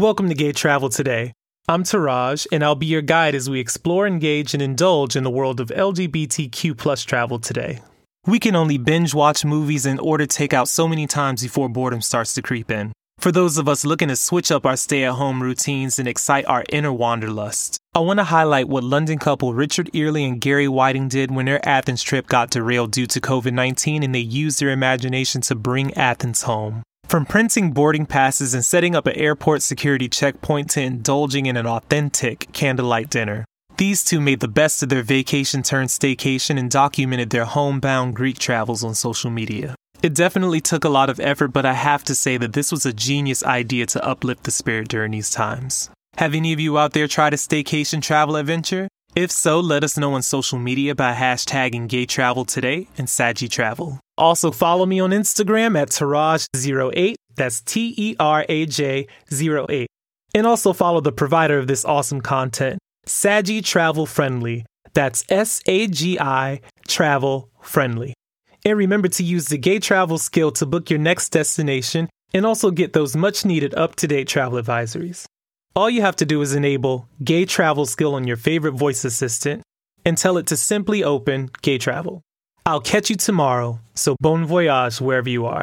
Welcome to Gay Travel Today. I'm Teraj, and I'll be your guide as we explore, engage, and indulge in the world of LGBTQ plus travel today. We can only binge watch movies and order takeout so many times before boredom starts to creep in. For those of us looking to switch up our stay at home routines and excite our inner wanderlust, I want to highlight what London couple Richard Earley and Gary Whiting did when their Athens trip got derailed due to COVID 19 and they used their imagination to bring Athens home. From printing boarding passes and setting up an airport security checkpoint to indulging in an authentic candlelight dinner. These two made the best of their vacation turned staycation and documented their homebound Greek travels on social media. It definitely took a lot of effort, but I have to say that this was a genius idea to uplift the spirit during these times. Have any of you out there tried a staycation travel adventure? If so, let us know on social media by hashtagging Gay Travel Today and Sagi Travel. Also, follow me on Instagram at Teraj08, that's T E R A J 08. And also follow the provider of this awesome content, Sagi Travel Friendly, that's S A G I Travel Friendly. And remember to use the Gay Travel skill to book your next destination and also get those much needed up to date travel advisories. All you have to do is enable Gay Travel skill on your favorite voice assistant and tell it to simply open Gay Travel. I'll catch you tomorrow, so bon voyage wherever you are.